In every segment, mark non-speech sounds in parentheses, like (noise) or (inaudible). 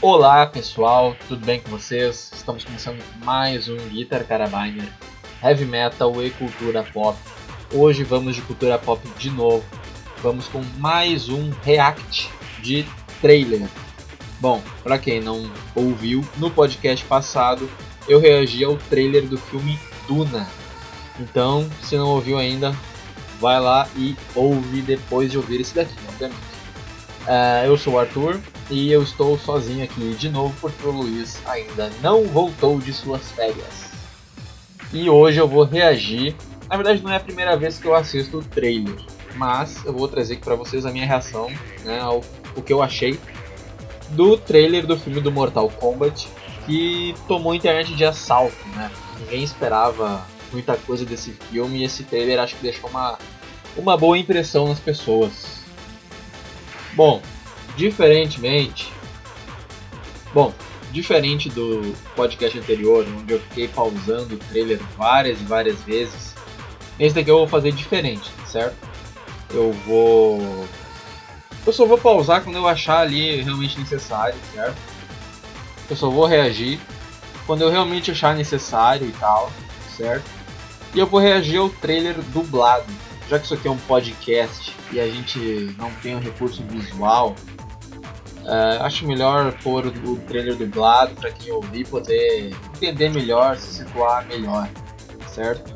Olá pessoal, tudo bem com vocês? Estamos começando mais um Guitar Carabiner Heavy Metal e Cultura Pop. Hoje vamos de cultura pop de novo. Vamos com mais um react de trailer. Bom, para quem não ouviu, no podcast passado eu reagi ao trailer do filme Duna. Então, se não ouviu ainda, vai lá e ouve depois de ouvir esse daqui, obviamente. Uh, eu sou o Arthur, e eu estou sozinho aqui de novo porque o Luiz ainda não voltou de suas férias. E hoje eu vou reagir. Na verdade, não é a primeira vez que eu assisto o trailer, mas eu vou trazer aqui para vocês a minha reação, né, ao o que eu achei do trailer do filme do Mortal Kombat, que tomou a internet de assalto, né? Ninguém esperava muita coisa desse filme e esse trailer acho que deixou uma, uma boa impressão nas pessoas. Bom, Diferentemente, bom, diferente do podcast anterior, onde eu fiquei pausando o trailer várias e várias vezes, esse daqui eu vou fazer diferente, certo? Eu vou. Eu só vou pausar quando eu achar ali realmente necessário, certo? Eu só vou reagir quando eu realmente achar necessário e tal, certo? E eu vou reagir ao trailer dublado. Já que isso aqui é um podcast e a gente não tem um recurso visual, Uh, acho melhor pôr o trailer dublado para quem ouvir poder entender melhor, se situar melhor, certo?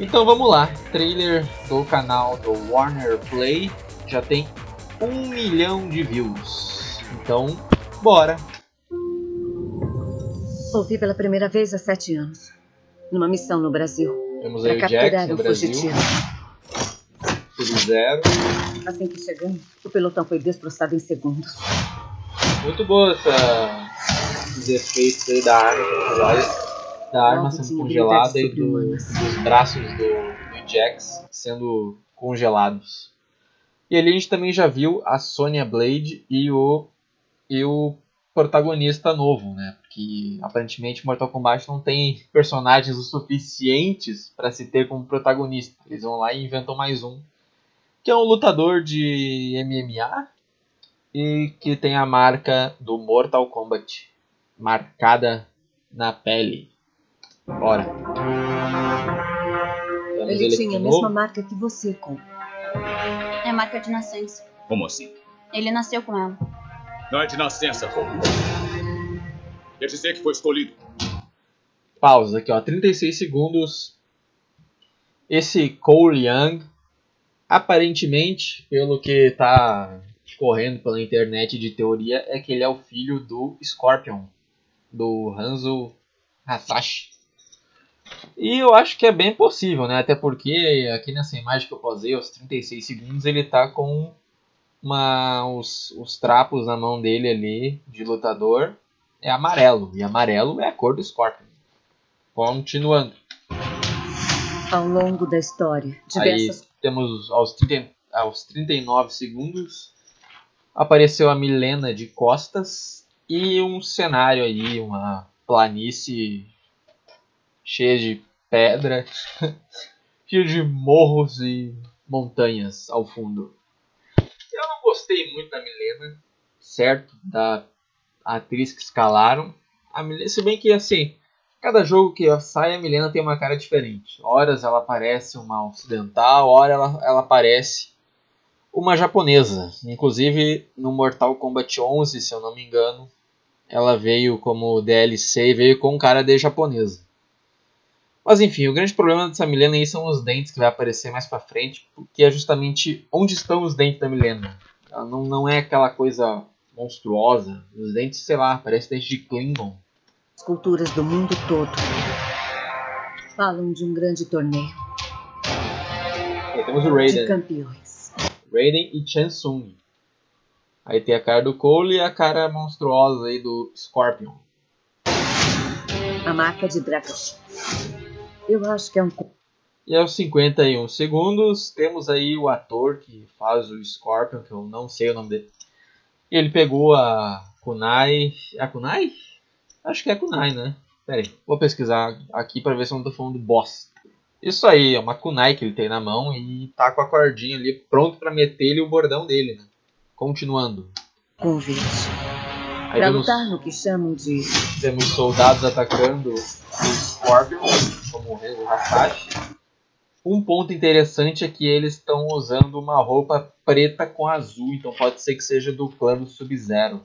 Então vamos lá, trailer do canal do Warner Play já tem um milhão de views. Então, bora! Ouvi pela primeira vez há sete anos, numa missão no Brasil. Temos aí o Jack no Brasil. Fugitivo. Tudo zero. Assim que chegamos, o pelotão foi destroçado em segundos. Muito boa essa, os efeitos aí da arma, da arma sendo congelada e do, dos braços do, do Jax sendo congelados. E ali a gente também já viu a Sonya Blade e o, e o protagonista novo, né? Porque aparentemente Mortal Kombat não tem personagens o suficientes para se ter como protagonista. Eles vão lá e inventam mais um que é um lutador de MMA e que tem a marca do Mortal Kombat marcada na pele. Bora. ele, ele tinha a mesma marca que você, com. É marca de nascença. Como assim? Ele nasceu com ela. Não é de nascença, Cole. Quer dizer que foi escolhido. Pausa aqui, ó. 36 segundos. Esse Cole Young Aparentemente, pelo que está correndo pela internet de teoria, é que ele é o filho do Scorpion, do Hanzo Hasashi. E eu acho que é bem possível, né? Até porque aqui nessa imagem que eu posei, aos 36 segundos, ele tá com uma, os, os trapos na mão dele ali de lutador é amarelo. E amarelo é a cor do Scorpion. Continuando. Ao longo da história, diversas... Aí temos aos, 30, aos 39 segundos, apareceu a Milena de costas e um cenário aí, uma planície cheia de pedra, (laughs) cheia de morros e montanhas ao fundo. Eu não gostei muito da Milena, certo? Da atriz que escalaram. A Milena, se bem que assim, Cada jogo que sai, a Milena tem uma cara diferente. Horas ela parece uma ocidental, hora ela, ela parece uma japonesa. Inclusive no Mortal Kombat 11, se eu não me engano, ela veio como DLC e veio com cara de japonesa. Mas enfim, o grande problema dessa Milena aí são os dentes que vai aparecer mais pra frente, porque é justamente onde estão os dentes da Milena. Ela não, não é aquela coisa monstruosa. Os dentes, sei lá, parece dentes de Klingon. As culturas do mundo todo falam de um grande torneio. Aí temos o Raiden. De campeões. Raiden e Chansung. Aí tem a cara do Cole e a cara monstruosa aí do Scorpion. A marca de dragão. Eu acho que é um. E aos 51 segundos, temos aí o ator que faz o Scorpion, que eu não sei o nome dele. Ele pegou a, Kunai. É a Kunai? Acho que é a Kunai, né? Pera aí, vou pesquisar aqui para ver se eu não tô falando bosta. Isso aí, é uma kunai que ele tem na mão e tá com a cordinha ali pronto para meter ele o bordão dele, né? Continuando. Convite. Aí Pra lutar no que chamam de temos soldados atacando o Scorpion, como o Hasashi. Um ponto interessante é que eles estão usando uma roupa preta com azul, então pode ser que seja do clã do Sub-Zero.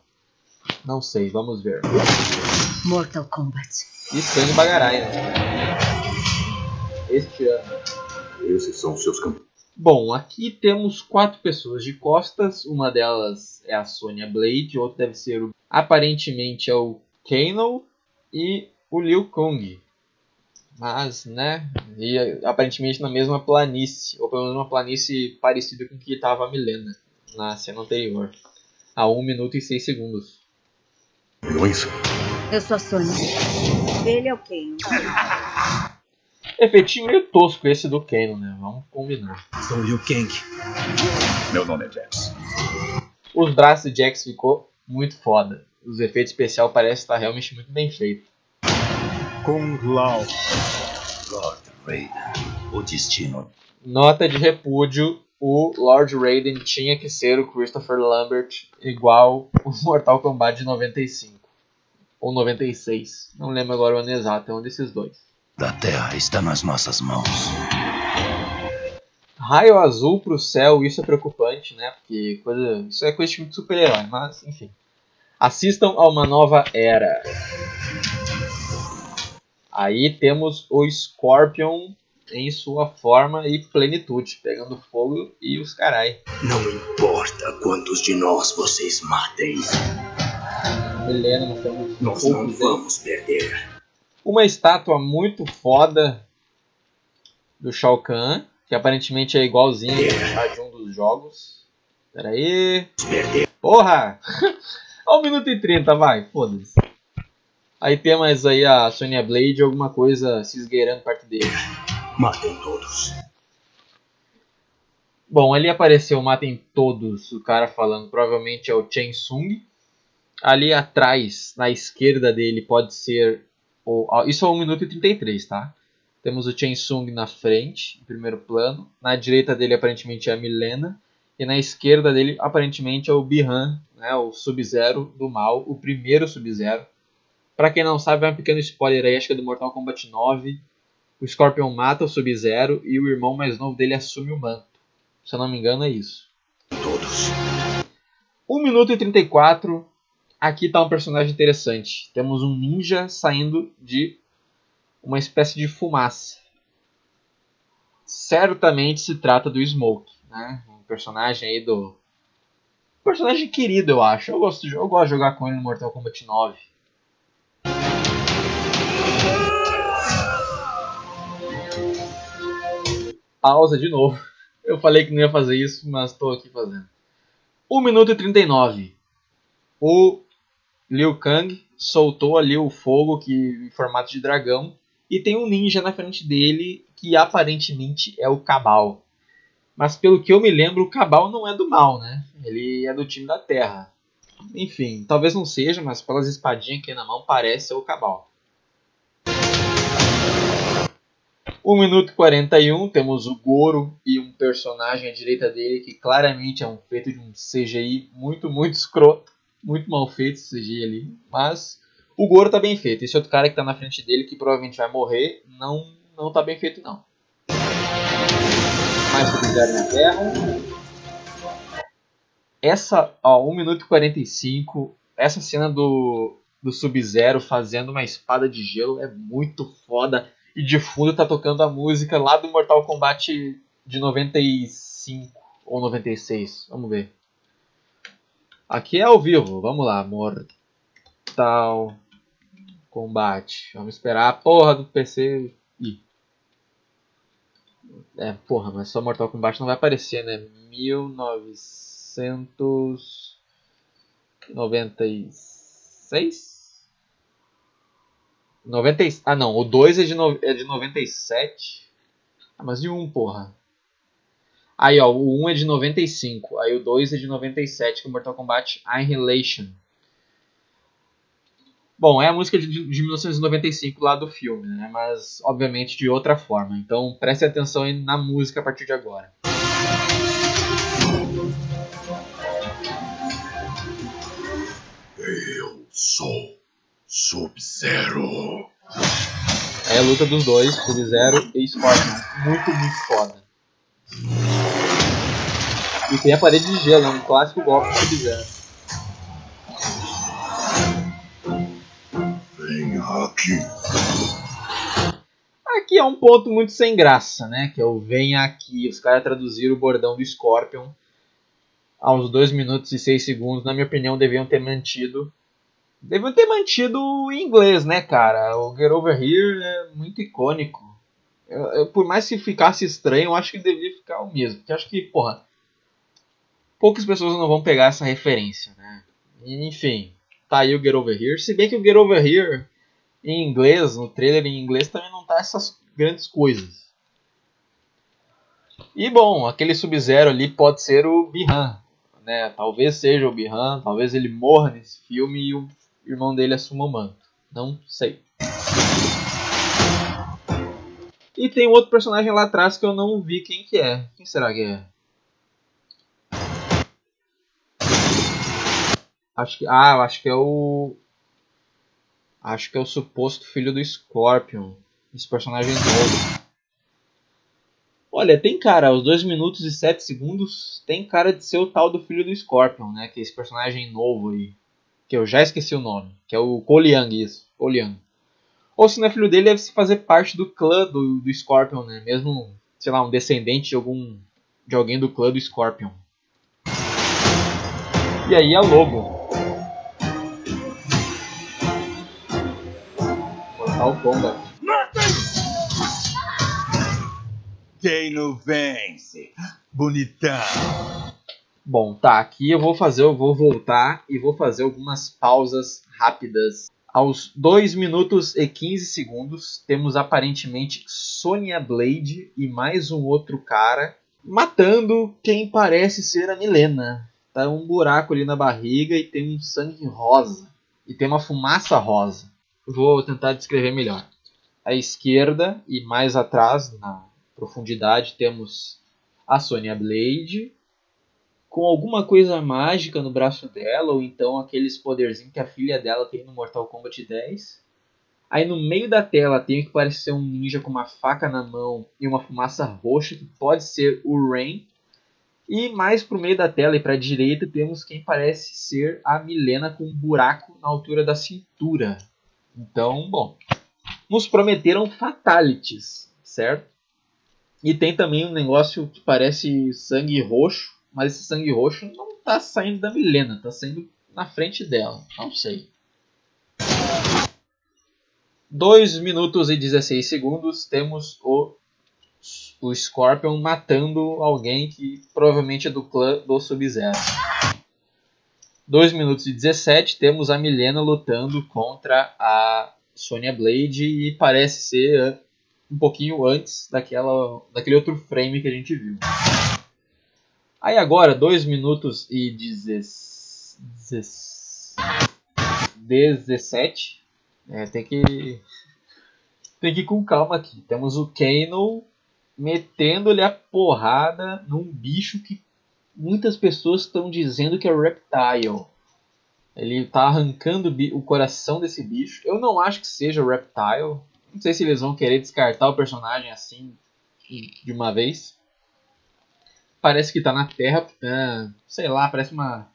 Não sei, vamos ver. Mortal Kombat. E Sunny Bagarai, né? Este ano. Esses são seus campeões. Bom, aqui temos quatro pessoas de costas. Uma delas é a Sonya Blade, outra deve ser o, aparentemente é o Kano e o Liu Kang. Mas, né? E aparentemente na mesma planície, ou pelo menos uma planície parecida com que estava a Milena na cena anterior. A 1 minuto e 6 segundos. Milhões? Eu sou a Sônia. Ele é o Kano. Efeitinho meio tosco esse do Kano, né? Vamos combinar. Sou Liu Kang. Meu nome é Jax. Os braços de Jax ficou muito foda. Os efeitos especiais parecem estar realmente muito bem feitos. Kung Lao. Lord Raiden, o destino. Nota de repúdio: o Lord Raiden tinha que ser o Christopher Lambert, igual o Mortal Kombat de 95 ou 96. Não lembro agora o ano exato, é um desses dois. Da Terra está nas nossas mãos. Raio azul pro céu, isso é preocupante, né? Porque coisa, isso é coisa de super-herói, mas enfim. Assistam a uma nova era. Aí temos o Scorpion em sua forma e plenitude, pegando fogo e os carai. Não importa quantos de nós vocês matem, Helena, nós temos nós não aí. vamos perder. Uma estátua muito foda do Shao Kahn, que aparentemente é igualzinho a de um dos jogos. Pera aí. Perder. Porra! (laughs) Olha 1 minuto e 30, vai, foda-se. Aí temos aí a Sonya Blade, alguma coisa se esgueirando perto dele. Matem todos. Bom, ali apareceu Matem Todos, o cara falando, provavelmente é o Chen Sung. Ali atrás, na esquerda dele, pode ser. O, isso é 1 minuto e 33, tá? Temos o Chen Sung na frente, em primeiro plano. Na direita dele, aparentemente, é a Milena. E na esquerda dele, aparentemente, é o Bihan, né, o Sub-Zero do mal, o primeiro Sub-Zero. Pra quem não sabe, é um pequeno spoiler aí, acho que é do Mortal Kombat 9. O Scorpion mata o Sub-Zero e o irmão mais novo dele assume o manto. Se eu não me engano, é isso. Todos. 1 minuto e 34. Aqui tá um personagem interessante. Temos um ninja saindo de uma espécie de fumaça. Certamente se trata do Smoke, né? Um personagem aí do. Um personagem querido, eu acho. Eu gosto, de, eu gosto de jogar com ele no Mortal Kombat 9. Pausa de novo. Eu falei que não ia fazer isso, mas estou aqui fazendo. 1 minuto e 39. O Liu Kang soltou ali o fogo que em formato de dragão e tem um ninja na frente dele que aparentemente é o Cabal. Mas pelo que eu me lembro, o Cabal não é do mal, né? Ele é do time da Terra. Enfim, talvez não seja, mas pelas espadinhas aqui na mão parece ser o Cabal. 1 minuto e 41, temos o Goro e um personagem à direita dele que claramente é um feito de um CGI muito, muito escroto. Muito mal feito esse CGI ali. Mas o Goro tá bem feito. Esse outro cara que tá na frente dele, que provavelmente vai morrer, não, não tá bem feito não. Mais Sub-Zero na Terra. Essa, ó, 1 minuto e 45. Essa cena do, do Sub-Zero fazendo uma espada de gelo é muito foda. E de fundo tá tocando a música lá do Mortal Kombat de 95 ou 96. Vamos ver. Aqui é ao vivo. Vamos lá. Mortal Kombat. Vamos esperar a porra do PC ir. É, porra, mas só Mortal Kombat não vai aparecer, né? 1996? 90, e- ah não, o 2 é de, no, é de 97. Ah, mas e um, porra? Aí, ó, o 1 é de 95, aí o 2 é de 97, que é o Mortal Kombat Annihilation. Bom, é a música de, de 1995 lá do filme, né? Mas, obviamente, de outra forma. Então, preste atenção aí na música a partir de agora. Eu sou Sub-Zero. É a luta dos dois, Sub-Zero e Scorpion. Muito, muito foda. E tem a parede de gelo, é um clássico golpe do Sub-Zero. Venha aqui. Aqui é um ponto muito sem graça, né? Que é o venha aqui. Os caras traduziram o bordão do Scorpion aos 2 minutos e 6 segundos. Na minha opinião, deviam ter mantido. Deviam ter mantido em inglês, né, cara? O Get Over Here é muito icônico. Eu, eu, por mais que ficasse estranho, eu acho que devia ficar o mesmo. Porque acho que, porra, poucas pessoas não vão pegar essa referência, né? Enfim, tá aí o Get Over Here. Se bem que o Get Over Here em inglês, no trailer em inglês, também não tá essas grandes coisas. E bom, aquele Sub-Zero ali pode ser o Bihan, né? Talvez seja o Bihan, talvez ele morra nesse filme e o irmão dele assuma o manto. Não sei. E tem outro personagem lá atrás que eu não vi quem que é. Quem será que é? Acho que, ah, eu acho que é o acho que é o suposto filho do Scorpion. Esse personagem novo. Olha, tem cara, aos 2 minutos e 7 segundos, tem cara de ser o tal do filho do Scorpion, né? Que é esse personagem novo aí. Que eu já esqueci o nome. Que é o Koliang, isso. Koliang. Ou se não é filho dele, deve se fazer parte do clã do, do Scorpion, né? Mesmo, sei lá, um descendente de algum. de alguém do clã do Scorpion. E aí é logo. Mortal Kombat. Quem não vence? Bonitão. Bom, tá, aqui eu vou fazer, eu vou voltar e vou fazer algumas pausas rápidas. Aos 2 minutos e 15 segundos, temos aparentemente Sonya Blade e mais um outro cara matando quem parece ser a Milena. Tá um buraco ali na barriga e tem um sangue rosa. E tem uma fumaça rosa. Vou tentar descrever melhor. À esquerda e mais atrás, na profundidade, temos a Sonya Blade com alguma coisa mágica no braço dela, ou então aqueles poderzinhos que a filha dela tem no Mortal Kombat 10. Aí no meio da tela tem o que parece ser um ninja com uma faca na mão e uma fumaça roxa, que pode ser o Rain. E mais pro meio da tela e para a direita temos quem parece ser a Milena com um buraco na altura da cintura. Então, bom, nos prometeram fatalities, certo? E tem também um negócio que parece sangue roxo, mas esse sangue roxo não tá saindo da Milena, tá saindo na frente dela. Não sei. 2 minutos e 16 segundos temos o, o Scorpion matando alguém que provavelmente é do clã do Sub-Zero. 2 minutos e 17 temos a Milena lutando contra a Sonya Blade e parece ser um pouquinho antes daquela, daquele outro frame que a gente viu. Aí agora, 2 minutos e 17. É, tem que. Tem que ir com calma aqui. Temos o Kano metendo-lhe a porrada num bicho que muitas pessoas estão dizendo que é Reptile. Ele está arrancando o coração desse bicho. Eu não acho que seja Reptile. Não sei se eles vão querer descartar o personagem assim de uma vez. Parece que tá na Terra, é, sei lá, parece uma.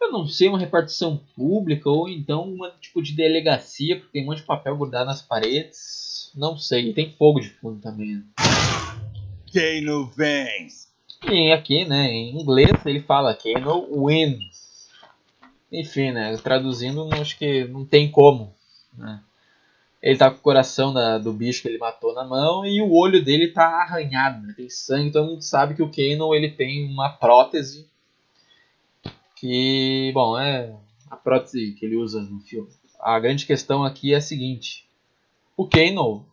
Eu não sei, uma repartição pública ou então um tipo de delegacia, porque tem um monte de papel grudado nas paredes. Não sei, e tem fogo de fundo também. Quem não vence? E aqui, né, em inglês ele fala quem não wins. Enfim, né, traduzindo, acho que não tem como, né. Ele tá com o coração da, do bicho que ele matou na mão e o olho dele tá arranhado, né? tem sangue. Todo mundo sabe que o Kanon ele tem uma prótese que, bom, é a prótese que ele usa no filme. A grande questão aqui é a seguinte: o Kano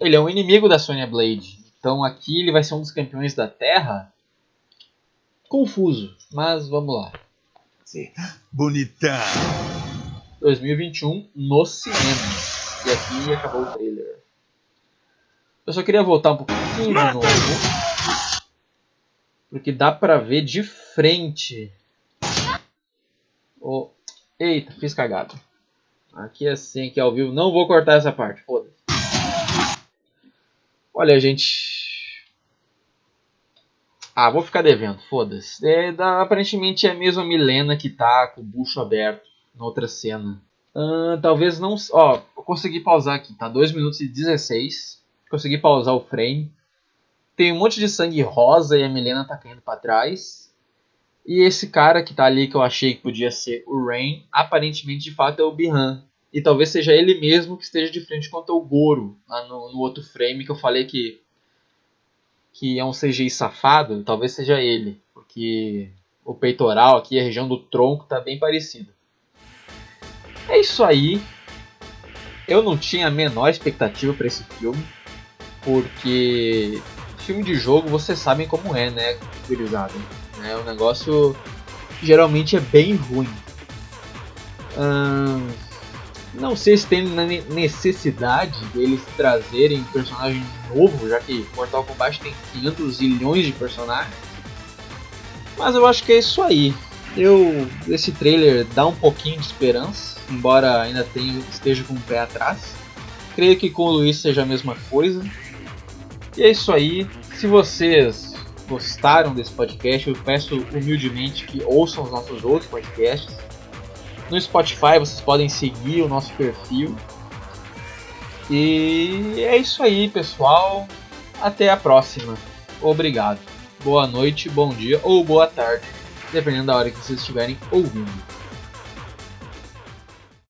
ele é um inimigo da Sonya Blade, então aqui ele vai ser um dos campeões da Terra. Confuso, mas vamos lá. Bonitão. 2021 no cinema. E aqui acabou o trailer. Eu só queria voltar um pouquinho de novo. Porque dá pra ver de frente. Oh. Eita, fiz cagada. Aqui é assim, aqui ao vivo. Não vou cortar essa parte, foda-se. Olha, gente. Ah, vou ficar devendo, foda-se. É, aparentemente é a mesma Milena que tá com o bucho aberto na outra cena. Talvez não. Ó, consegui pausar aqui, tá? 2 minutos e 16. Consegui pausar o frame. Tem um monte de sangue rosa e a Milena tá caindo para trás. E esse cara que tá ali que eu achei que podia ser o Rain, aparentemente de fato é o Bihan. E talvez seja ele mesmo que esteja de frente contra o Goro, lá no, no outro frame que eu falei que que é um CGI safado, talvez seja ele, porque o peitoral aqui, a região do tronco tá bem parecido. É isso aí. Eu não tinha a menor expectativa para esse filme, porque filme de jogo vocês sabem como é, né, gurizada? É um negócio que geralmente é bem ruim. Hum, não sei se tem necessidade deles trazerem personagem novo, já que Mortal Kombat tem 500 zilhões de personagens. Mas eu acho que é isso aí. Eu, esse trailer dá um pouquinho de esperança, embora ainda tenha, esteja com o pé atrás. Creio que com o Luiz seja a mesma coisa. E é isso aí. Se vocês gostaram desse podcast, eu peço humildemente que ouçam os nossos outros podcasts. No Spotify vocês podem seguir o nosso perfil. E é isso aí, pessoal. Até a próxima. Obrigado. Boa noite, bom dia ou boa tarde, dependendo da hora que vocês estiverem ouvindo.